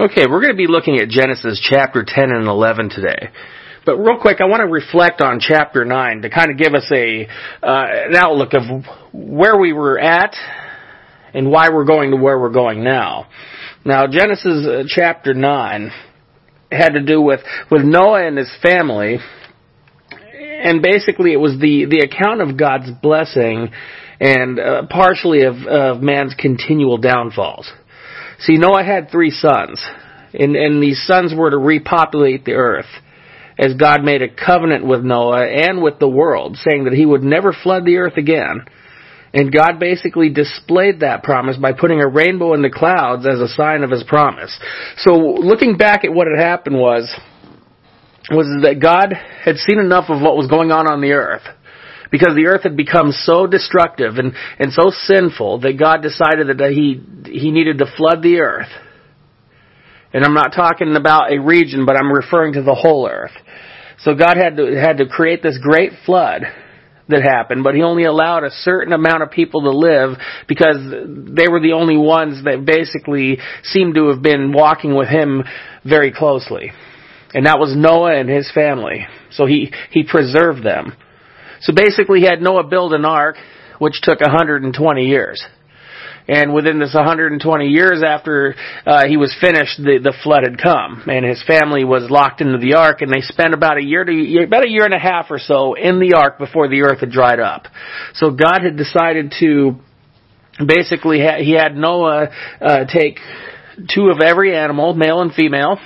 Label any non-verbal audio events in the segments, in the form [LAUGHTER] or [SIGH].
Okay, we're going to be looking at Genesis chapter 10 and 11 today. But real quick, I want to reflect on chapter 9 to kind of give us a uh, an outlook of where we were at and why we're going to where we're going now. Now, Genesis uh, chapter 9 had to do with with Noah and his family and basically it was the the account of God's blessing and uh, partially of of man's continual downfalls. See, Noah had three sons, and, and these sons were to repopulate the earth as God made a covenant with Noah and with the world, saying that he would never flood the earth again. And God basically displayed that promise by putting a rainbow in the clouds as a sign of his promise. So looking back at what had happened was, was that God had seen enough of what was going on on the earth because the earth had become so destructive and, and so sinful that God decided that he, he needed to flood the earth. And I'm not talking about a region, but I'm referring to the whole earth. So God had to, had to create this great flood that happened, but he only allowed a certain amount of people to live because they were the only ones that basically seemed to have been walking with him very closely. And that was Noah and his family. So he, he preserved them. So basically, he had Noah build an ark, which took 120 years. And within this 120 years after uh, he was finished, the, the flood had come, and his family was locked into the ark, and they spent about a year to about a year and a half or so in the ark before the earth had dried up. So God had decided to basically ha- he had Noah uh, take two of every animal, male and female,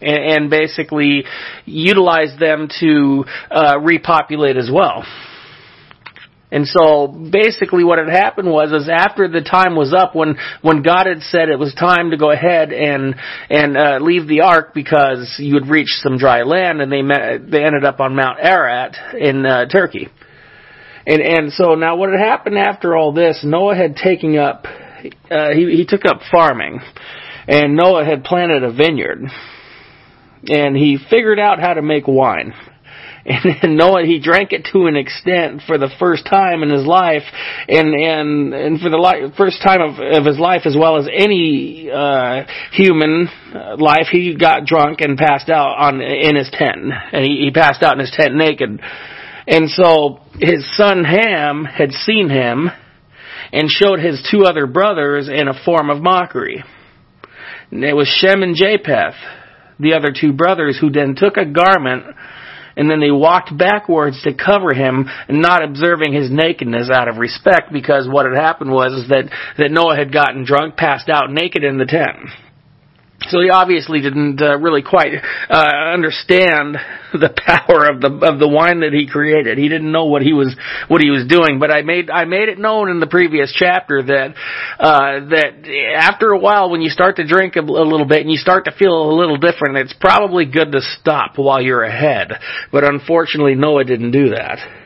and, and basically utilize them to uh, repopulate as well. And so basically what had happened was is after the time was up when when God had said it was time to go ahead and and uh, leave the ark because you had reached some dry land and they met, they ended up on Mount Ararat in uh, Turkey. And and so now what had happened after all this Noah had taken up uh, he he took up farming and Noah had planted a vineyard and he figured out how to make wine. [LAUGHS] And Noah, he drank it to an extent for the first time in his life, and and and for the li- first time of, of his life, as well as any uh, human life, he got drunk and passed out on in his tent, and he, he passed out in his tent naked. And so his son Ham had seen him, and showed his two other brothers in a form of mockery. And it was Shem and Japheth the other two brothers who then took a garment and then they walked backwards to cover him, not observing his nakedness out of respect because what had happened was that, that Noah had gotten drunk, passed out naked in the tent. So he obviously didn't uh, really quite uh, understand the power of the of the wine that he created. He didn't know what he was what he was doing. But I made I made it known in the previous chapter that uh, that after a while, when you start to drink a, a little bit and you start to feel a little different, it's probably good to stop while you're ahead. But unfortunately, Noah didn't do that.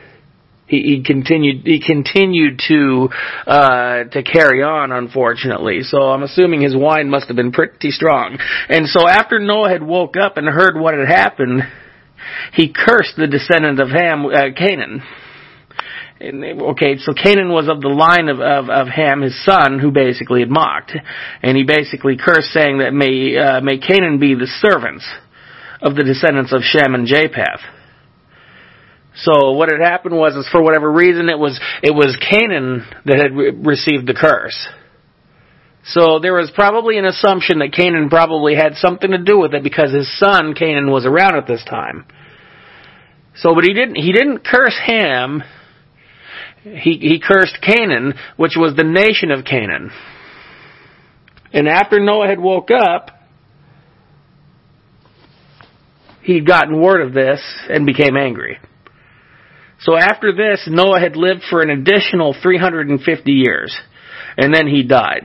He, he continued. He continued to uh, to carry on, unfortunately. So I'm assuming his wine must have been pretty strong. And so after Noah had woke up and heard what had happened, he cursed the descendant of Ham, uh, Canaan. Okay, so Canaan was of the line of, of, of Ham, his son, who basically had mocked, and he basically cursed, saying that may uh, may Canaan be the servants of the descendants of Shem and Japheth. So what had happened was, is for whatever reason, it was it was Canaan that had re- received the curse. So there was probably an assumption that Canaan probably had something to do with it because his son Canaan was around at this time. So, but he didn't he didn't curse Ham. He he cursed Canaan, which was the nation of Canaan. And after Noah had woke up, he'd gotten word of this and became angry. So after this, Noah had lived for an additional 350 years, and then he died.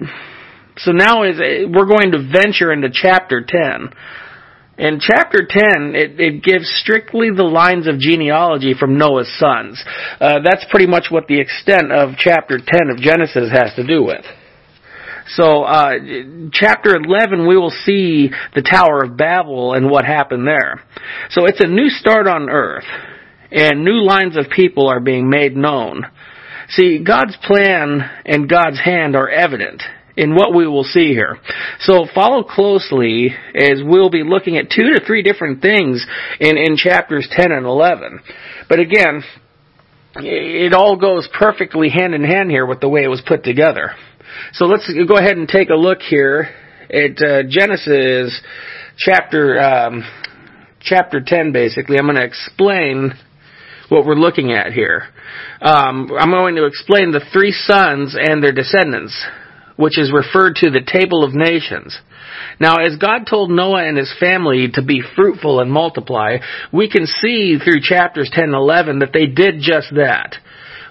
So now is we're going to venture into chapter 10. In chapter 10, it, it gives strictly the lines of genealogy from Noah's sons. Uh, that's pretty much what the extent of chapter 10 of Genesis has to do with. So, uh, chapter 11, we will see the Tower of Babel and what happened there. So it's a new start on earth and new lines of people are being made known. See, God's plan and God's hand are evident in what we will see here. So follow closely as we'll be looking at two to three different things in, in chapters 10 and 11. But again, it all goes perfectly hand in hand here with the way it was put together. So let's go ahead and take a look here at uh, Genesis chapter um, chapter 10 basically. I'm going to explain what we're looking at here. Um, I'm going to explain the three sons and their descendants, which is referred to the table of nations. Now, as God told Noah and his family to be fruitful and multiply, we can see through chapters 10 and 11 that they did just that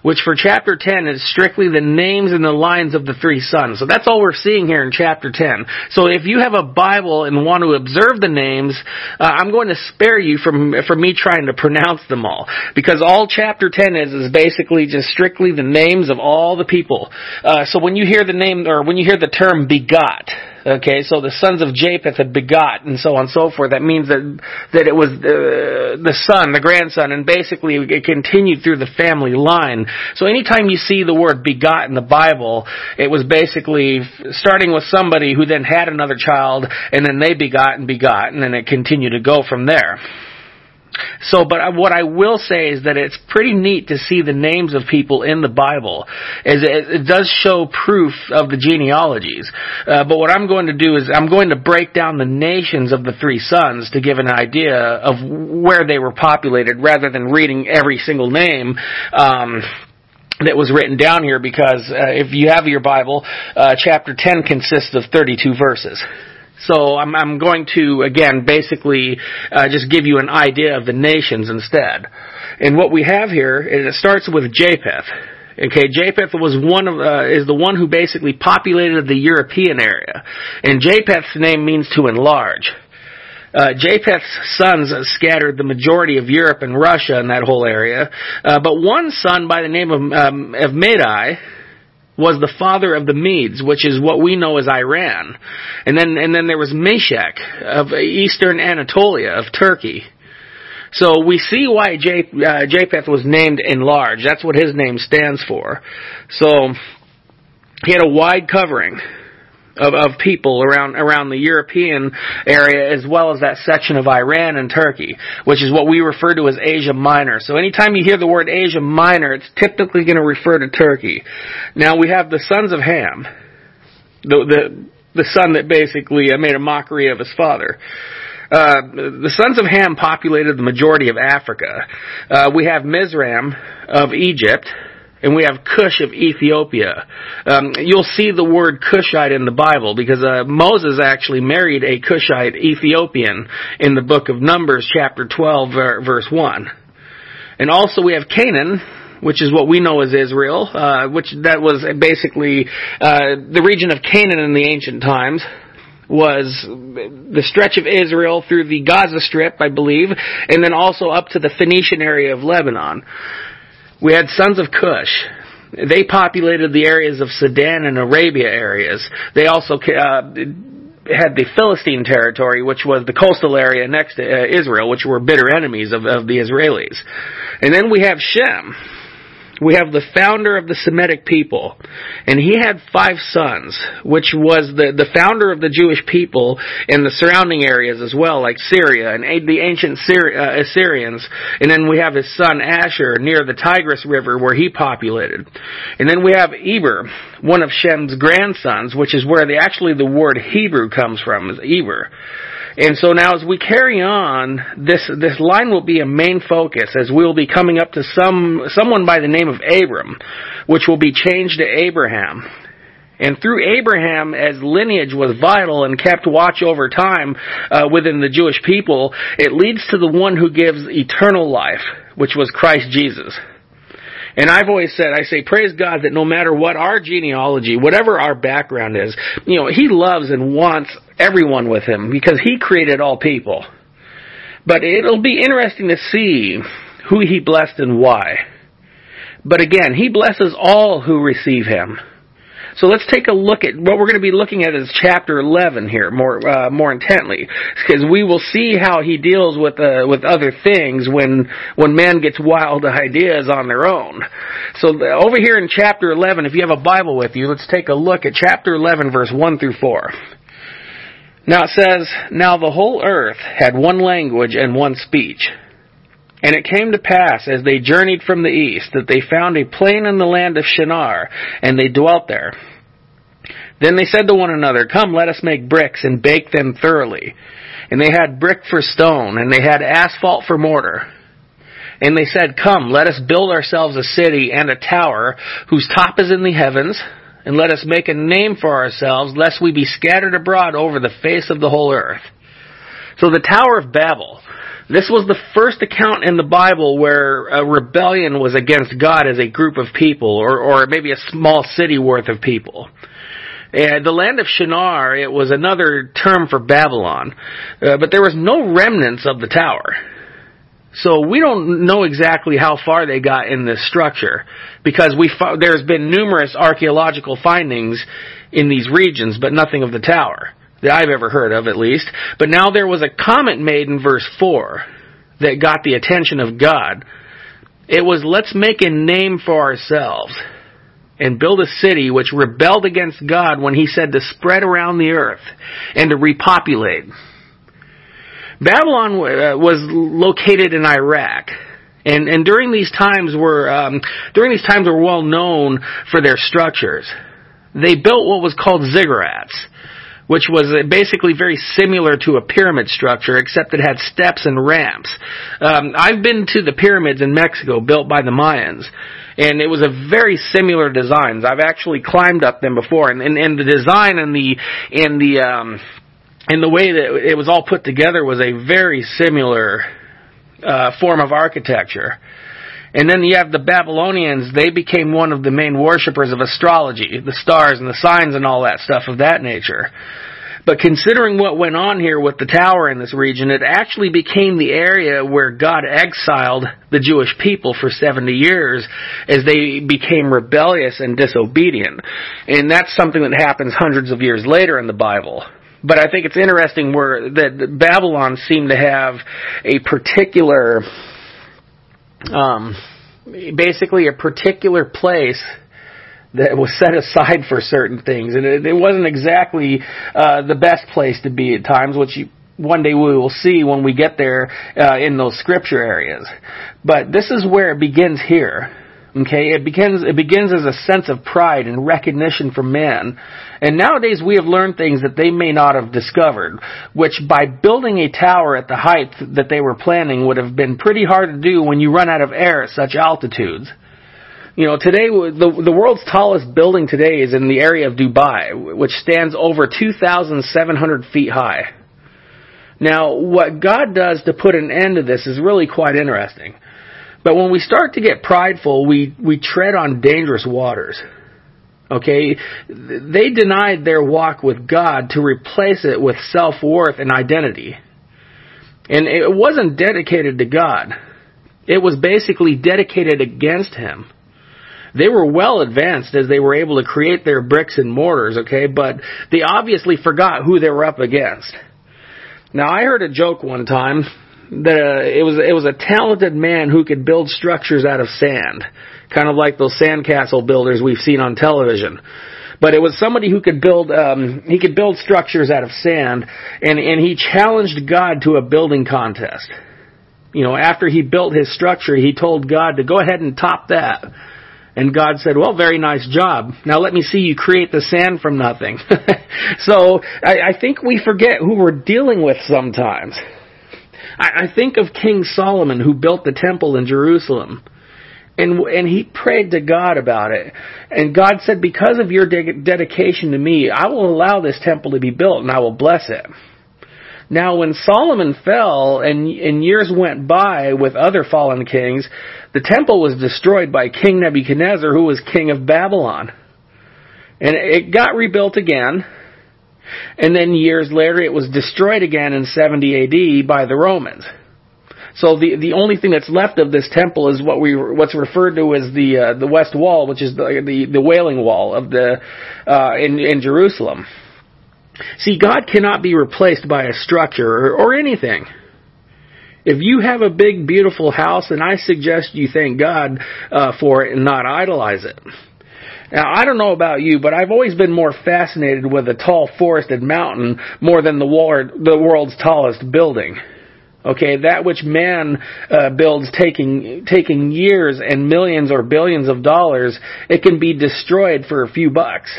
which for chapter 10 is strictly the names and the lines of the three sons. So that's all we're seeing here in chapter 10. So if you have a Bible and want to observe the names, uh, I'm going to spare you from, from me trying to pronounce them all. Because all chapter 10 is, is basically just strictly the names of all the people. Uh, so when you hear the name, or when you hear the term begot, Okay, so the sons of Japheth had begot, and so on and so forth. That means that that it was the the son, the grandson, and basically it continued through the family line. So anytime you see the word begot in the Bible, it was basically starting with somebody who then had another child, and then they begot and begot, and then it continued to go from there. So, but what I will say is that it's pretty neat to see the names of people in the Bible, as it, does show proof of the genealogies. Uh, but what I'm going to do is I'm going to break down the nations of the three sons to give an idea of where they were populated, rather than reading every single name. Um, that was written down here because uh, if you have your Bible, uh, chapter 10 consists of 32 verses. So I'm, I'm going to, again, basically uh, just give you an idea of the nations instead. And what we have here is it starts with Japheth. Okay, Japheth was one of uh, is the one who basically populated the European area, and Japheth's name means to enlarge. Uh, Japheth's sons scattered the majority of Europe and Russia and that whole area, uh, but one son by the name of um, of was the father of the Medes, which is what we know as Iran. And then, and then there was Meshech of eastern Anatolia, of Turkey. So we see why uh, Japheth was named enlarged. That's what his name stands for. So he had a wide covering of, of people around around the European area as well as that section of Iran and Turkey, which is what we refer to as Asia Minor. So anytime you hear the word Asia Minor, it's typically going to refer to Turkey. Now we have the sons of Ham, the the the son that basically made a mockery of his father. Uh, the sons of Ham populated the majority of Africa. Uh, we have Mizraim of Egypt, and we have Cush of Ethiopia. Um, you'll see the word Cushite in the Bible because uh, Moses actually married a Cushite Ethiopian in the book of Numbers, chapter 12, verse 1. And also we have Canaan, which is what we know as Israel, uh, which that was basically uh, the region of Canaan in the ancient times was the stretch of Israel through the Gaza Strip, I believe, and then also up to the Phoenician area of Lebanon. We had sons of Cush. They populated the areas of Sudan and Arabia areas. They also uh, had the Philistine territory, which was the coastal area next to uh, Israel, which were bitter enemies of, of the Israelis. And then we have Shem we have the founder of the Semitic people, and he had five sons, which was the, the founder of the Jewish people in the surrounding areas as well, like Syria and the ancient Syri- uh, Assyrians. And then we have his son Asshur near the Tigris River where he populated. And then we have Eber, one of Shem's grandsons, which is where the, actually the word Hebrew comes from, is Eber. And so now as we carry on, this, this line will be a main focus as we will be coming up to some, someone by the name of Abram, which will be changed to Abraham. And through Abraham, as lineage was vital and kept watch over time uh, within the Jewish people, it leads to the one who gives eternal life, which was Christ Jesus. And I've always said, I say, praise God that no matter what our genealogy, whatever our background is, you know, He loves and wants everyone with Him because He created all people. But it'll be interesting to see who He blessed and why. But again, He blesses all who receive Him. So let's take a look at what we're going to be looking at is chapter 11 here more uh, more intently because we will see how he deals with uh, with other things when when man gets wild [LAUGHS] ideas on their own. So over here in chapter 11 if you have a Bible with you let's take a look at chapter 11 verse 1 through 4. Now it says, Now the whole earth had one language and one speech. And it came to pass, as they journeyed from the east, that they found a plain in the land of Shinar, and they dwelt there. Then they said to one another, Come, let us make bricks, and bake them thoroughly. And they had brick for stone, and they had asphalt for mortar. And they said, Come, let us build ourselves a city and a tower, whose top is in the heavens, and let us make a name for ourselves, lest we be scattered abroad over the face of the whole earth. So the Tower of Babel, this was the first account in the Bible where a rebellion was against God as a group of people, or, or maybe a small city worth of people. And the land of Shinar, it was another term for Babylon, uh, but there was no remnants of the tower. So we don't know exactly how far they got in this structure because we there's been numerous archaeological findings in these regions, but nothing of the tower that I've ever heard of at least. But now there was a comment made in verse 4 that got the attention of God. It was, let's make a name for ourselves and build a city which rebelled against God when he said to spread around the earth and to repopulate. Babylon uh, was located in Iraq. And, and during these times were, um, during these times were well known for their structures. They built what was called ziggurats which was basically very similar to a pyramid structure, except it had steps and ramps. Um, I've been to the pyramids in Mexico built by the Mayans, and it was a very similar designs. I've actually climbed up them before, and, and, and the design and the and the um, and the way that it was all put together was a very similar uh, form of architecture. And then you have the Babylonians, they became one of the main worshippers of astrology, the stars and the signs and all that stuff of that nature. But considering what went on here with the tower in this region, it actually became the area where God exiled the Jewish people for 70 years as they became rebellious and disobedient. And that's something that happens hundreds of years later in the Bible. But I think it's interesting where that Babylon seemed to have a particular um, basically a particular place that was set aside for certain things, and it, it wasn't exactly uh, the best place to be at times, which you, one day we will see when we get there uh, in those scripture areas. But this is where it begins here. Okay, it begins it begins as a sense of pride and recognition for man. And nowadays we have learned things that they may not have discovered, which by building a tower at the height that they were planning would have been pretty hard to do when you run out of air at such altitudes. You know, today the the world's tallest building today is in the area of Dubai, which stands over 2,700 feet high. Now, what God does to put an end to this is really quite interesting. But when we start to get prideful, we, we tread on dangerous waters. Okay? They denied their walk with God to replace it with self-worth and identity. And it wasn't dedicated to God. It was basically dedicated against Him. They were well advanced as they were able to create their bricks and mortars, okay, but they obviously forgot who they were up against. Now I heard a joke one time that it was it was a talented man who could build structures out of sand, kind of like those sandcastle builders we've seen on television. But it was somebody who could build um, he could build structures out of sand, and and he challenged God to a building contest. You know, after he built his structure, he told God to go ahead and top that. And God said, well, very nice job. Now let me see you create the sand from nothing. [LAUGHS] so I, I think we forget who we're dealing with sometimes. I, I think of King Solomon who built the temple in Jerusalem. And, and he prayed to God about it. And God said, because of your de- dedication to me, I will allow this temple to be built and I will bless it. Now, when Solomon fell and, and years went by with other fallen kings, the temple was destroyed by King Nebuchadnezzar, who was king of Babylon. And it got rebuilt again, and then years later it was destroyed again in 70 AD by the Romans. So the the only thing that's left of this temple is what we what's referred to as the uh, the west wall, which is the the, the wailing wall of the uh, in in Jerusalem. See, God cannot be replaced by a structure or, or anything. If you have a big, beautiful house, and I suggest you thank God uh, for it and not idolize it. Now, I don't know about you, but I've always been more fascinated with a tall forested mountain more than the, war- the world's tallest building. Okay, that which man uh, builds taking taking years and millions or billions of dollars, it can be destroyed for a few bucks.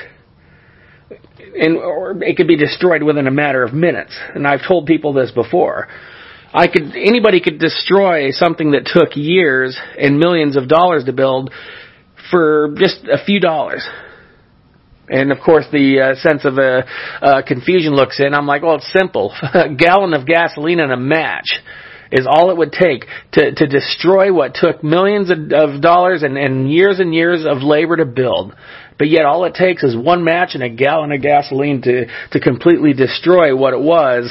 And or it could be destroyed within a matter of minutes. And I've told people this before. I could anybody could destroy something that took years and millions of dollars to build for just a few dollars. And of course, the uh, sense of uh, uh, confusion looks in. I'm like, well, it's simple. a [LAUGHS] gallon of gasoline and a match is all it would take to, to destroy what took millions of, of dollars and, and years and years of labor to build. But yet all it takes is one match and a gallon of gasoline to, to completely destroy what it was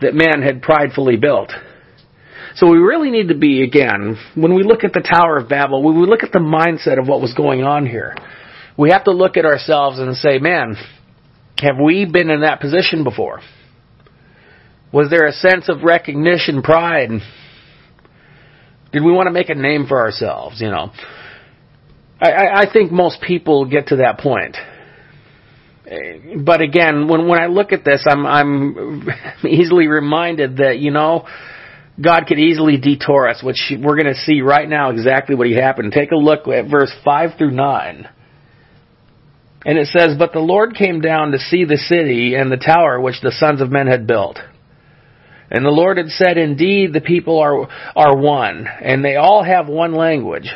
that man had pridefully built. So we really need to be, again, when we look at the Tower of Babel, when we look at the mindset of what was going on here, we have to look at ourselves and say, man, have we been in that position before? Was there a sense of recognition, pride? Did we want to make a name for ourselves, you know? I, I think most people get to that point. But again, when, when I look at this, I'm, I'm [LAUGHS] easily reminded that, you know, God could easily detour us, which we're going to see right now exactly what he happened. Take a look at verse 5 through 9. And it says, But the Lord came down to see the city and the tower which the sons of men had built. And the Lord had said, Indeed, the people are, are one, and they all have one language.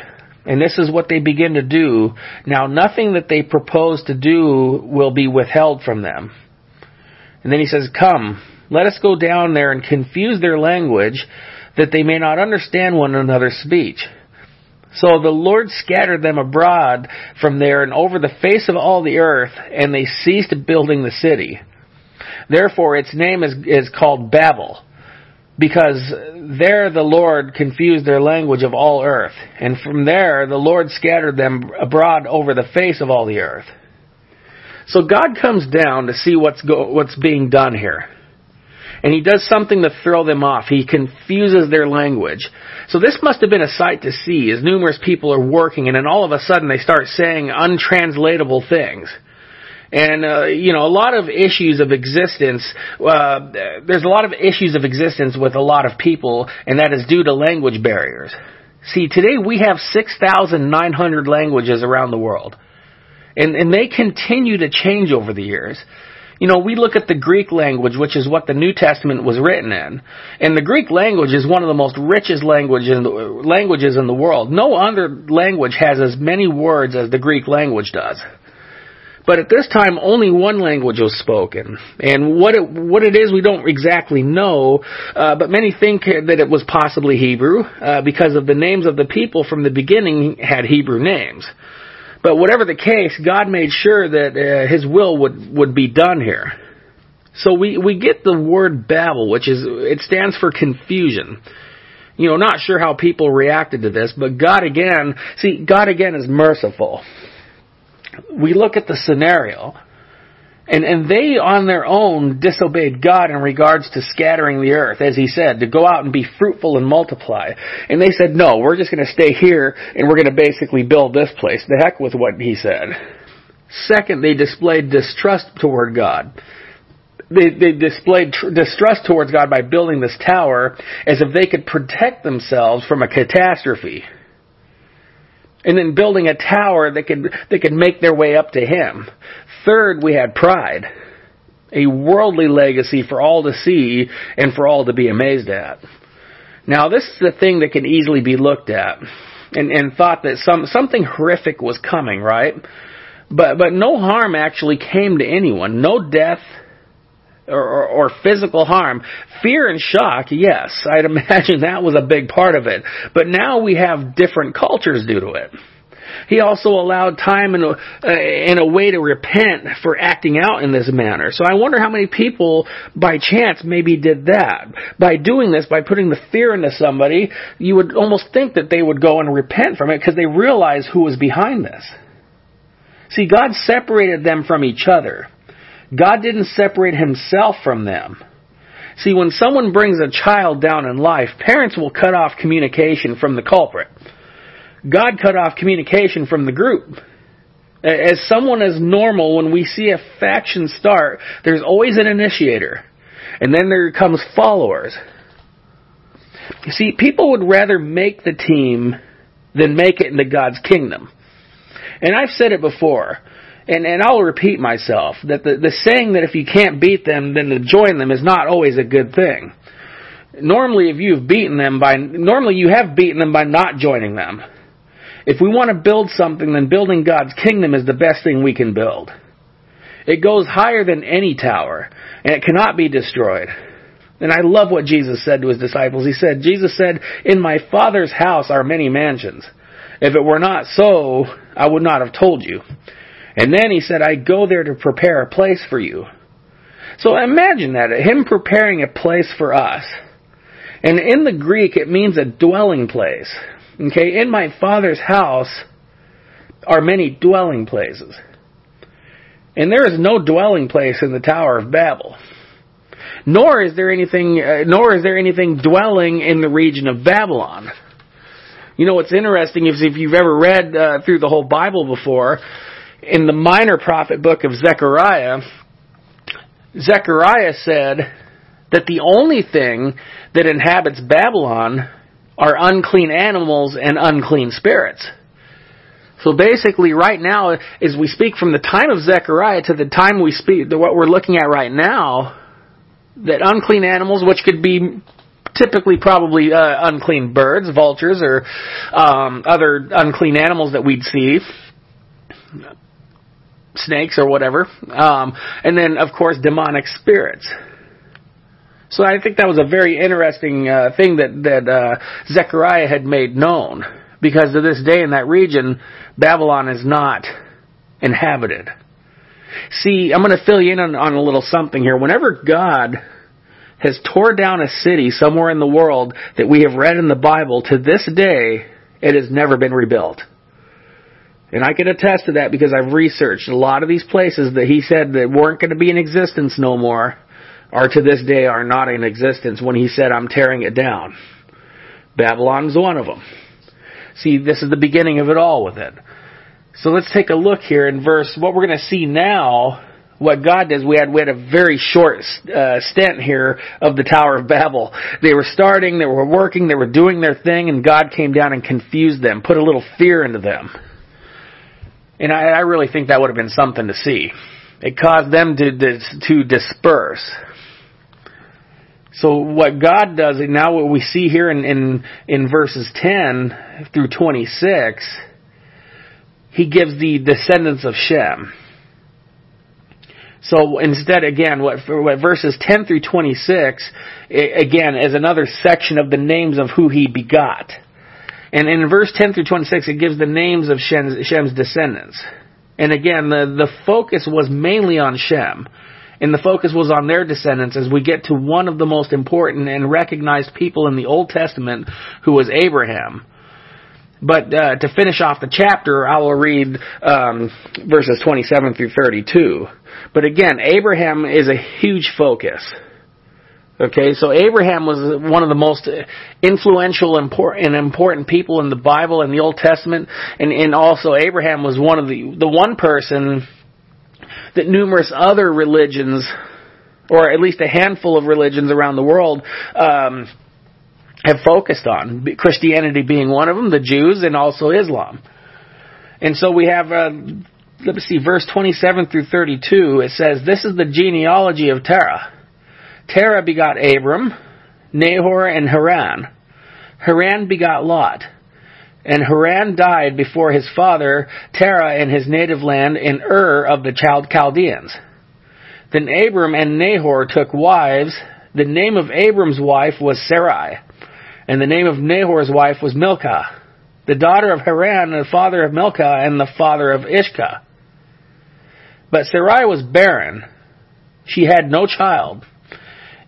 And this is what they begin to do. Now nothing that they propose to do will be withheld from them. And then he says, Come, let us go down there and confuse their language that they may not understand one another's speech. So the Lord scattered them abroad from there and over the face of all the earth, and they ceased building the city. Therefore its name is, is called Babel, because there the Lord confused their language of all earth, and from there the Lord scattered them abroad over the face of all the earth. So God comes down to see what's go, what's being done here and he does something to throw them off. He confuses their language. So this must have been a sight to see as numerous people are working and then all of a sudden they start saying untranslatable things. And, uh, you know, a lot of issues of existence, uh, there's a lot of issues of existence with a lot of people, and that is due to language barriers. See, today we have 6,900 languages around the world. And, and they continue to change over the years. You know, we look at the Greek language, which is what the New Testament was written in. And the Greek language is one of the most richest language in the, languages in the world. No other language has as many words as the Greek language does. But at this time, only one language was spoken. And what it, what it is, we don't exactly know, uh, but many think that it was possibly Hebrew, uh, because of the names of the people from the beginning had Hebrew names. But whatever the case, God made sure that uh, His will would would be done here. So we we get the word Babel, which is it stands for confusion. You know, not sure how people reacted to this, but God again, see, God again is merciful. We look at the scenario and, and they on their own disobeyed God in regards to scattering the earth, as he said, to go out and be fruitful and multiply. And they said, no, we're just going to stay here and we're going to basically build this place. The heck with what he said. Second, they displayed distrust toward God. They, they displayed tr- distrust towards God by building this tower as if they could protect themselves from a catastrophe. And then building a tower that could, that could make their way up to Him. Third, we had pride. A worldly legacy for all to see and for all to be amazed at. Now, this is the thing that can easily be looked at and, and thought that some, something horrific was coming, right? But, but no harm actually came to anyone. No death, or, or, or, physical harm. Fear and shock, yes, I'd [LAUGHS] imagine that was a big part of it. But now we have different cultures due to it. He also allowed time and a, uh, and a way to repent for acting out in this manner. So I wonder how many people by chance maybe did that. By doing this, by putting the fear into somebody, you would almost think that they would go and repent from it because they realize who was behind this. See, God separated them from each other. God didn't separate himself from them. See, when someone brings a child down in life, parents will cut off communication from the culprit. God cut off communication from the group. As someone as normal, when we see a faction start, there's always an initiator. And then there comes followers. You see, people would rather make the team than make it into God's kingdom. And I've said it before and, and I'll repeat myself that the, the saying that if you can't beat them, then to join them is not always a good thing. Normally, if you've beaten them by, normally you have beaten them by not joining them. If we want to build something, then building God's kingdom is the best thing we can build. It goes higher than any tower, and it cannot be destroyed. And I love what Jesus said to his disciples. He said, Jesus said, In my Father's house are many mansions. If it were not so, I would not have told you. And then he said, I go there to prepare a place for you. So imagine that, him preparing a place for us. And in the Greek, it means a dwelling place. Okay, in my father's house are many dwelling places. And there is no dwelling place in the Tower of Babel. Nor is there anything, uh, nor is there anything dwelling in the region of Babylon. You know what's interesting is if you've ever read uh, through the whole Bible before, in the minor prophet book of Zechariah, Zechariah said that the only thing that inhabits Babylon are unclean animals and unclean spirits. So basically, right now, as we speak from the time of Zechariah to the time we speak, to what we're looking at right now, that unclean animals, which could be typically probably uh, unclean birds, vultures, or um, other unclean animals that we'd see, snakes or whatever, um, and then of course demonic spirits. So I think that was a very interesting uh, thing that that uh, Zechariah had made known, because to this day in that region, Babylon is not inhabited. See, I'm going to fill you in on, on a little something here. Whenever God has tore down a city somewhere in the world that we have read in the Bible, to this day, it has never been rebuilt. And I can attest to that because I've researched a lot of these places that he said that weren't going to be in existence no more are to this day are not in existence when he said I'm tearing it down. Babylon's one of them. See, this is the beginning of it all with it. So let's take a look here in verse, what we're going to see now, what God does, we had, we had a very short uh, stint here of the Tower of Babel. They were starting, they were working, they were doing their thing, and God came down and confused them, put a little fear into them. And I, I really think that would have been something to see. It caused them to, to disperse. So what God does, and now what we see here in, in, in verses 10 through 26, He gives the descendants of Shem. So instead, again, what, what verses 10 through 26, again, is another section of the names of who He begot. And in verse 10 through 26, it gives the names of Shem's, Shem's descendants. And again, the, the focus was mainly on Shem. And the focus was on their descendants as we get to one of the most important and recognized people in the Old Testament, who was Abraham. But uh, to finish off the chapter, I will read um, verses 27 through 32. But again, Abraham is a huge focus. Okay, so Abraham was one of the most influential and important people in the Bible and the Old Testament, and, and also Abraham was one of the the one person that numerous other religions, or at least a handful of religions around the world, um, have focused on. Christianity being one of them, the Jews, and also Islam. And so we have. Uh, let me see, verse 27 through 32, it says, This is the genealogy of Terah. Terah begot Abram, Nahor, and Haran. Haran begot Lot. And Haran died before his father, Terah, in his native land in Ur of the Chaldeans. Then Abram and Nahor took wives. The name of Abram's wife was Sarai, and the name of Nahor's wife was Milcah. the daughter of Haran, the father of Milcah, and the father of Iscah. But Sarai was barren. She had no child.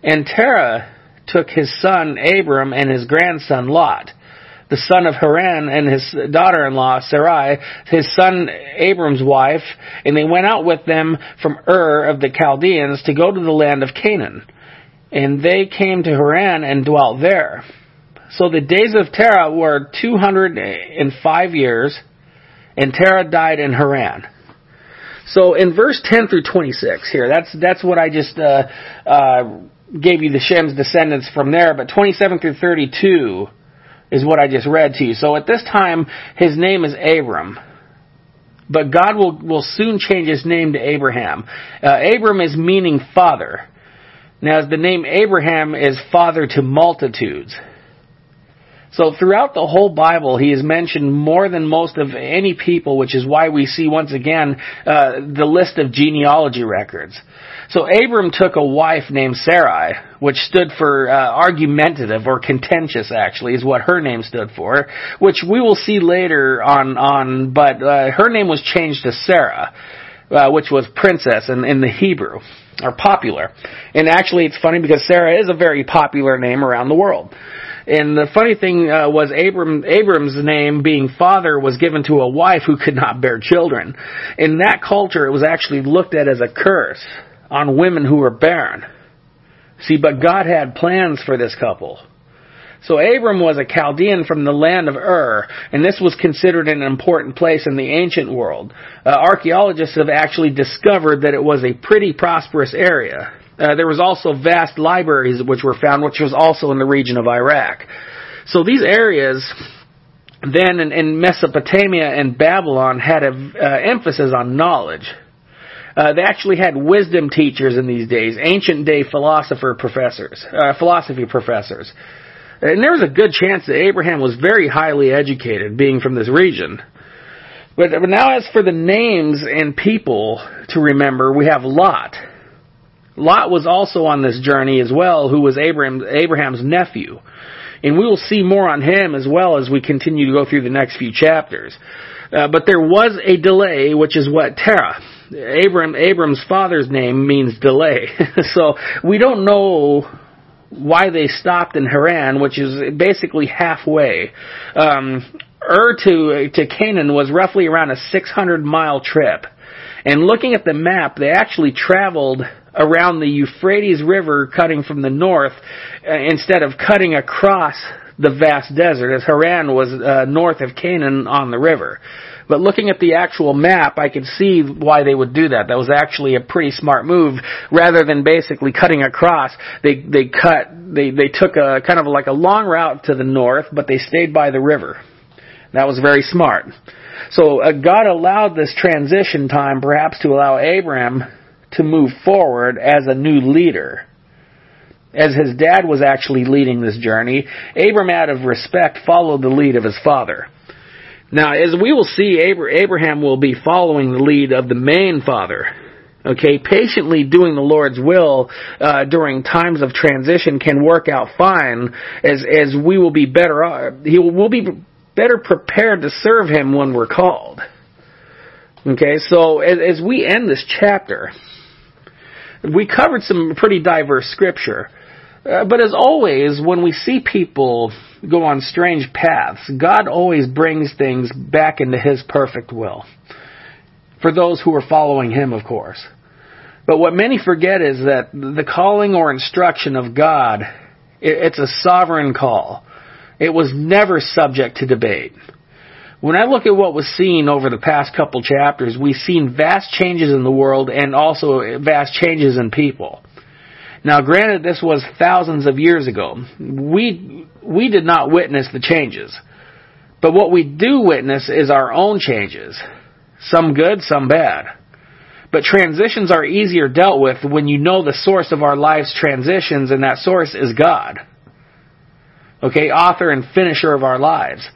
And Terah took his son Abram and his grandson Lot, the son of Haran and his daughter-in-law Sarai, his son Abram's wife, and they went out with them from Ur of the Chaldeans to go to the land of Canaan. And they came to Haran and dwelt there. So the days of Terah were 205 years, and Terah died in Haran. So in verse 10 through 26 here, that's, that's what I just, uh, uh, gave you the Shem's descendants from there, but 27 through 32 is what I just read to you. So at this time, his name is Abram. But God will, will soon change his name to Abraham. Uh, Abram is meaning father. Now, the name Abraham is father to multitudes. So throughout the whole Bible, he is mentioned more than most of any people, which is why we see once again uh, the list of genealogy records. So Abram took a wife named Sarai, which stood for uh, argumentative or contentious, actually, is what her name stood for, which we will see later on. On, but uh, her name was changed to Sarah, uh, which was princess in, in the Hebrew or popular. And actually, it's funny because Sarah is a very popular name around the world. And the funny thing uh, was Abram, Abram's name being father was given to a wife who could not bear children. In that culture, it was actually looked at as a curse on women who were barren. See, but God had plans for this couple. So Abram was a Chaldean from the land of Ur, and this was considered an important place in the ancient world. Uh, archaeologists have actually discovered that it was a pretty prosperous area. Uh, there was also vast libraries which were found, which was also in the region of Iraq. So these areas then in, in Mesopotamia and Babylon had an uh, emphasis on knowledge. Uh, they actually had wisdom teachers in these days, ancient day philosopher professors, uh, philosophy professors. And there was a good chance that Abraham was very highly educated, being from this region. But, but now as for the names and people to remember, we have Lot. Lot was also on this journey as well, who was Abraham, Abraham's nephew. And we will see more on him as well as we continue to go through the next few chapters. Uh, but there was a delay, which is what Terah. Abram, Abram's father's name means delay. [LAUGHS] so we don't know why they stopped in Haran, which is basically halfway. Um, Ur to, to Canaan was roughly around a 600 mile trip. And looking at the map, they actually traveled around the Euphrates River cutting from the north uh, instead of cutting across the vast desert as Haran was uh, north of Canaan on the river. But looking at the actual map, I could see why they would do that. That was actually a pretty smart move. Rather than basically cutting across, they they cut they they took a kind of like a long route to the north, but they stayed by the river. That was very smart. So uh, God allowed this transition time, perhaps to allow Abraham to move forward as a new leader. As his dad was actually leading this journey, Abram, out of respect, followed the lead of his father. Now, as we will see, Abraham will be following the lead of the main father. Okay, patiently doing the Lord's will uh, during times of transition can work out fine, as as we will be better. He will we'll be better prepared to serve Him when we're called. Okay, so as, as we end this chapter, we covered some pretty diverse scripture. Uh, but as always, when we see people go on strange paths, God always brings things back into His perfect will. For those who are following Him, of course. But what many forget is that the calling or instruction of God, it's a sovereign call. It was never subject to debate. When I look at what was seen over the past couple chapters, we've seen vast changes in the world and also vast changes in people. Now, granted, this was thousands of years ago. We, we did not witness the changes. But what we do witness is our own changes. Some good, some bad. But transitions are easier dealt with when you know the source of our life's transitions, and that source is God. Okay, author and finisher of our lives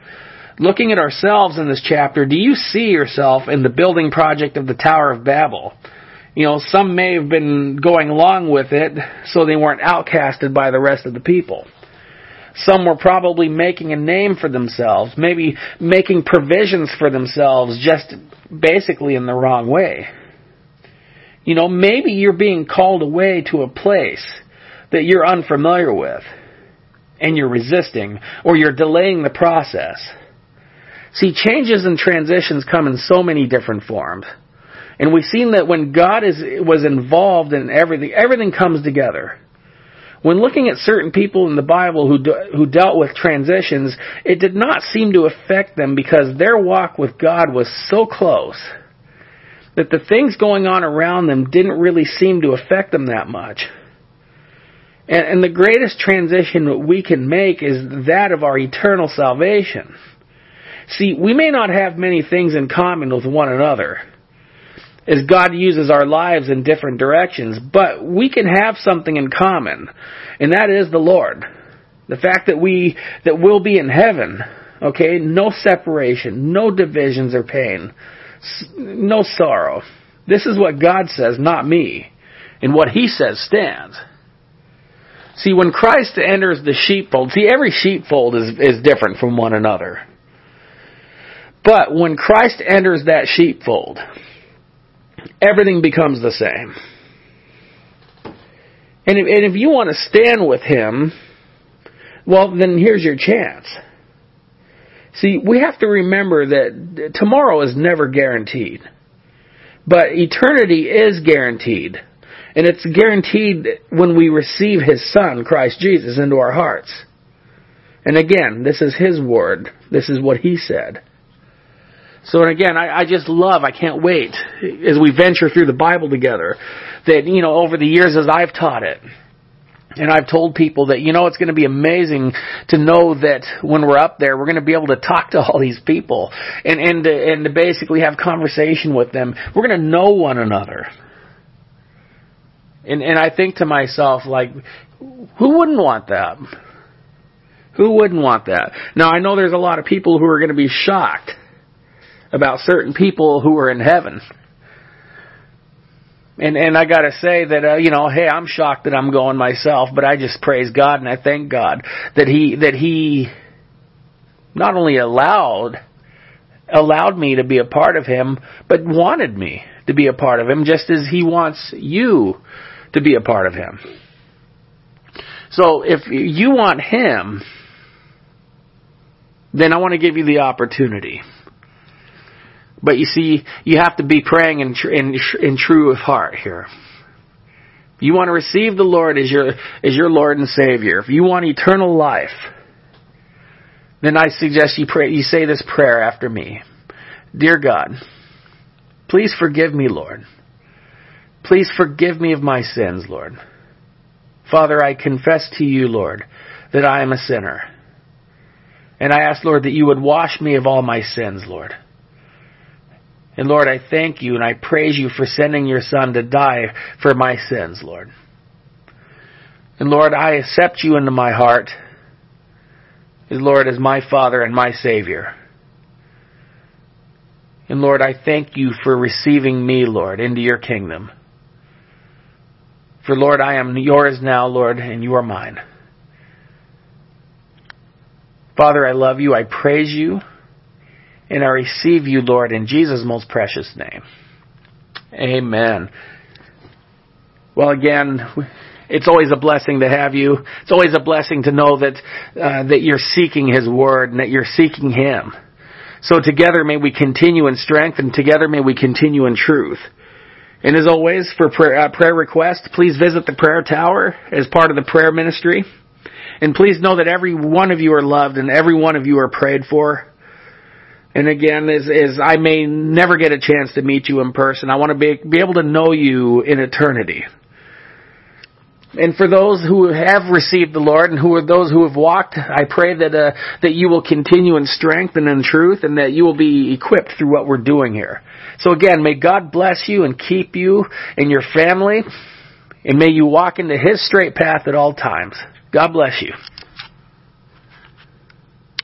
looking at ourselves in this chapter, do you see yourself in the building project of the Tower of Babel? You know, some may have been going along with it so they weren't outcasted by the rest of the people. Some were probably making a name for themselves, maybe making provisions for themselves just basically in the wrong way. You know, maybe you're being called away to a place that you're unfamiliar with and you're resisting or you're delaying the process. See, changes and transitions come in so many different forms. And we've seen that when God is, was involved in everything, everything comes together. When looking at certain people in the Bible who, who dealt with transitions, it did not seem to affect them because their walk with God was so close that the things going on around them didn't really seem to affect them that much. And, and the greatest transition that we can make is that of our eternal salvation. See, we may not have many things in common with one another as God uses our lives in different directions, but we can have something in common, and that is the Lord. The fact that we, that we'll be in heaven, okay? No separation, no divisions or pain, no sorrow. This is what God says, not me. And what He says stands. See, when Christ enters the sheepfold, see, every sheepfold is, is different from one another. But when Christ enters that sheepfold, everything becomes the same. And if, and if you want to stand with Him, well, then here's your chance. See, we have to remember that tomorrow is never guaranteed. But eternity is guaranteed. And it's guaranteed when we receive His Son, Christ Jesus, into our hearts. And again, this is His word. This is what He said. So, and again, I, I just love, I can't wait as we venture through the Bible together that, you know, over the years as I've taught it, and I've told people that, you know, it's going to be amazing to know that when we're up there, we're going to be able to talk to all these people and, and, and to basically have conversation with them. We're going to know one another. And, and I think to myself, like, who wouldn't want that? Who wouldn't want that? Now, I know there's a lot of people who are going to be shocked about certain people who are in heaven. And and I got to say that uh, you know, hey, I'm shocked that I'm going myself, but I just praise God and I thank God that he that he not only allowed allowed me to be a part of him, but wanted me to be a part of him just as he wants you to be a part of him. So if you want him, then I want to give you the opportunity. But you see, you have to be praying in, in, in true of heart here. You want to receive the Lord as your, as your Lord and Savior, if you want eternal life, then I suggest you pray, you say this prayer after me. Dear God, please forgive me, Lord. Please forgive me of my sins, Lord. Father, I confess to you, Lord, that I am a sinner. And I ask, Lord, that you would wash me of all my sins, Lord. And Lord, I thank you and I praise you for sending your Son to die for my sins, Lord. And Lord, I accept you into my heart, Lord, as my Father and my Savior. And Lord, I thank you for receiving me, Lord, into your kingdom. For Lord, I am yours now, Lord, and you are mine. Father, I love you. I praise you. And I receive you, Lord, in Jesus' most precious name. Amen. Well, again, it's always a blessing to have you. It's always a blessing to know that uh, that you're seeking His Word and that you're seeking Him. So together may we continue in strength, and together may we continue in truth. And as always, for prayer, uh, prayer requests, please visit the prayer tower as part of the prayer ministry. And please know that every one of you are loved and every one of you are prayed for. And again, as, as I may never get a chance to meet you in person, I want to be, be able to know you in eternity. And for those who have received the Lord and who are those who have walked, I pray that uh, that you will continue in strength and in truth, and that you will be equipped through what we're doing here. So again, may God bless you and keep you and your family, and may you walk into His straight path at all times. God bless you.